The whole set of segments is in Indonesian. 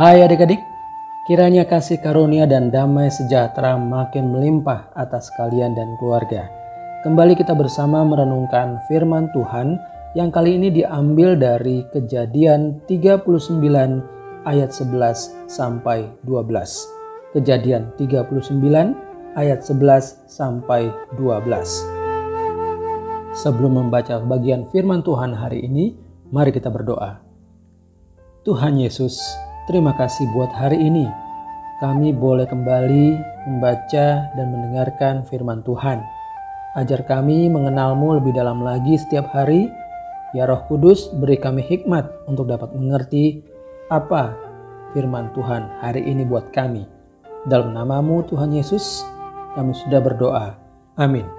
Hai adik-adik, kiranya kasih karunia dan damai sejahtera makin melimpah atas kalian dan keluarga. Kembali kita bersama merenungkan firman Tuhan yang kali ini diambil dari kejadian 39 ayat 11 sampai 12. Kejadian 39 ayat 11 sampai 12. Sebelum membaca bagian firman Tuhan hari ini, mari kita berdoa. Tuhan Yesus, Terima kasih buat hari ini. Kami boleh kembali membaca dan mendengarkan firman Tuhan. Ajar kami mengenalmu lebih dalam lagi setiap hari. Ya Roh Kudus, beri kami hikmat untuk dapat mengerti apa firman Tuhan hari ini buat kami. Dalam namamu Tuhan Yesus, kami sudah berdoa. Amin.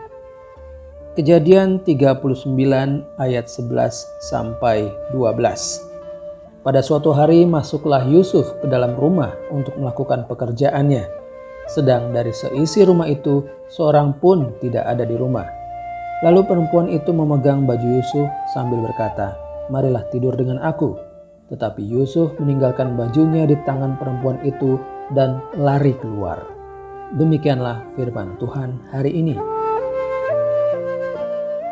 Kejadian 39 ayat 11 sampai 12. Pada suatu hari masuklah Yusuf ke dalam rumah untuk melakukan pekerjaannya. Sedang dari seisi rumah itu seorang pun tidak ada di rumah. Lalu perempuan itu memegang baju Yusuf sambil berkata, "Marilah tidur dengan aku." Tetapi Yusuf meninggalkan bajunya di tangan perempuan itu dan lari keluar. Demikianlah firman Tuhan hari ini.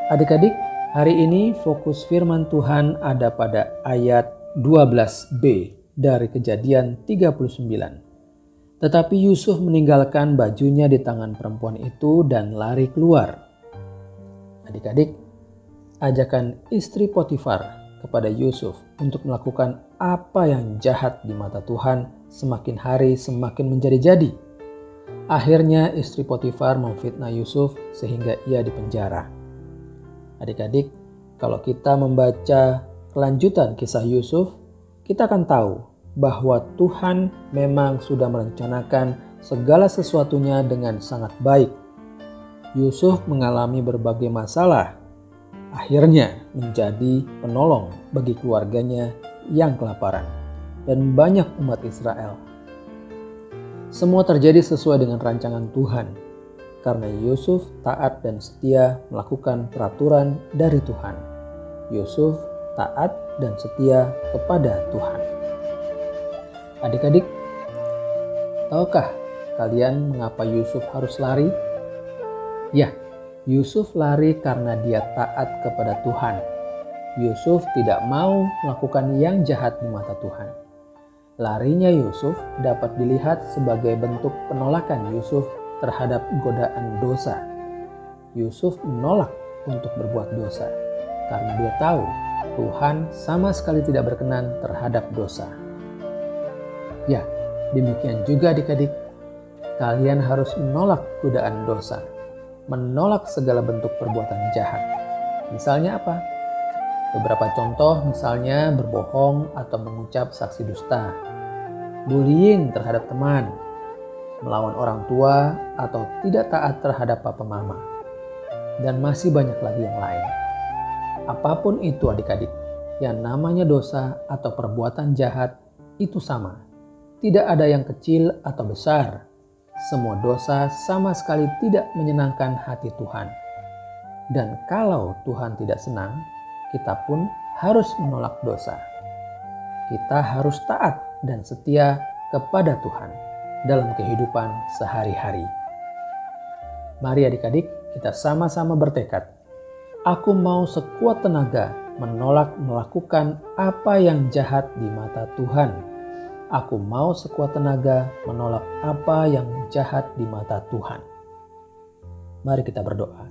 Adik-adik, hari ini fokus firman Tuhan ada pada ayat 12b dari kejadian 39. Tetapi Yusuf meninggalkan bajunya di tangan perempuan itu dan lari keluar. Adik-adik, ajakan istri Potifar kepada Yusuf untuk melakukan apa yang jahat di mata Tuhan semakin hari semakin menjadi-jadi. Akhirnya istri Potifar memfitnah Yusuf sehingga ia dipenjara. Adik-adik, kalau kita membaca kelanjutan kisah Yusuf, kita akan tahu bahwa Tuhan memang sudah merencanakan segala sesuatunya dengan sangat baik. Yusuf mengalami berbagai masalah, akhirnya menjadi penolong bagi keluarganya yang kelaparan dan banyak umat Israel. Semua terjadi sesuai dengan rancangan Tuhan, karena Yusuf taat dan setia melakukan peraturan dari Tuhan. Yusuf taat dan setia kepada Tuhan. Adik-adik, tahukah kalian mengapa Yusuf harus lari? Ya, Yusuf lari karena dia taat kepada Tuhan. Yusuf tidak mau melakukan yang jahat di mata Tuhan. Larinya Yusuf dapat dilihat sebagai bentuk penolakan Yusuf terhadap godaan dosa. Yusuf menolak untuk berbuat dosa karena dia tahu Tuhan sama sekali tidak berkenan terhadap dosa. Ya, demikian juga adik-adik, kalian harus menolak godaan dosa, menolak segala bentuk perbuatan jahat. Misalnya apa? Beberapa contoh misalnya berbohong atau mengucap saksi dusta, bullying terhadap teman, melawan orang tua atau tidak taat terhadap papa mama, dan masih banyak lagi yang lain. Apa pun itu adik-adik, yang namanya dosa atau perbuatan jahat itu sama. Tidak ada yang kecil atau besar. Semua dosa sama sekali tidak menyenangkan hati Tuhan. Dan kalau Tuhan tidak senang, kita pun harus menolak dosa. Kita harus taat dan setia kepada Tuhan dalam kehidupan sehari-hari. Mari adik-adik, kita sama-sama bertekad Aku mau sekuat tenaga menolak melakukan apa yang jahat di mata Tuhan. Aku mau sekuat tenaga menolak apa yang jahat di mata Tuhan. Mari kita berdoa.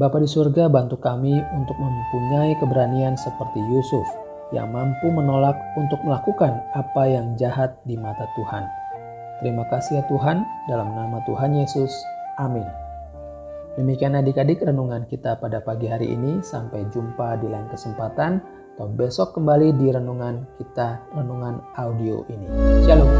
Bapa di surga bantu kami untuk mempunyai keberanian seperti Yusuf yang mampu menolak untuk melakukan apa yang jahat di mata Tuhan. Terima kasih ya Tuhan, dalam nama Tuhan Yesus. Amin. Demikian adik-adik renungan kita pada pagi hari ini. Sampai jumpa di lain kesempatan atau besok kembali di renungan kita, renungan audio ini. Shalom.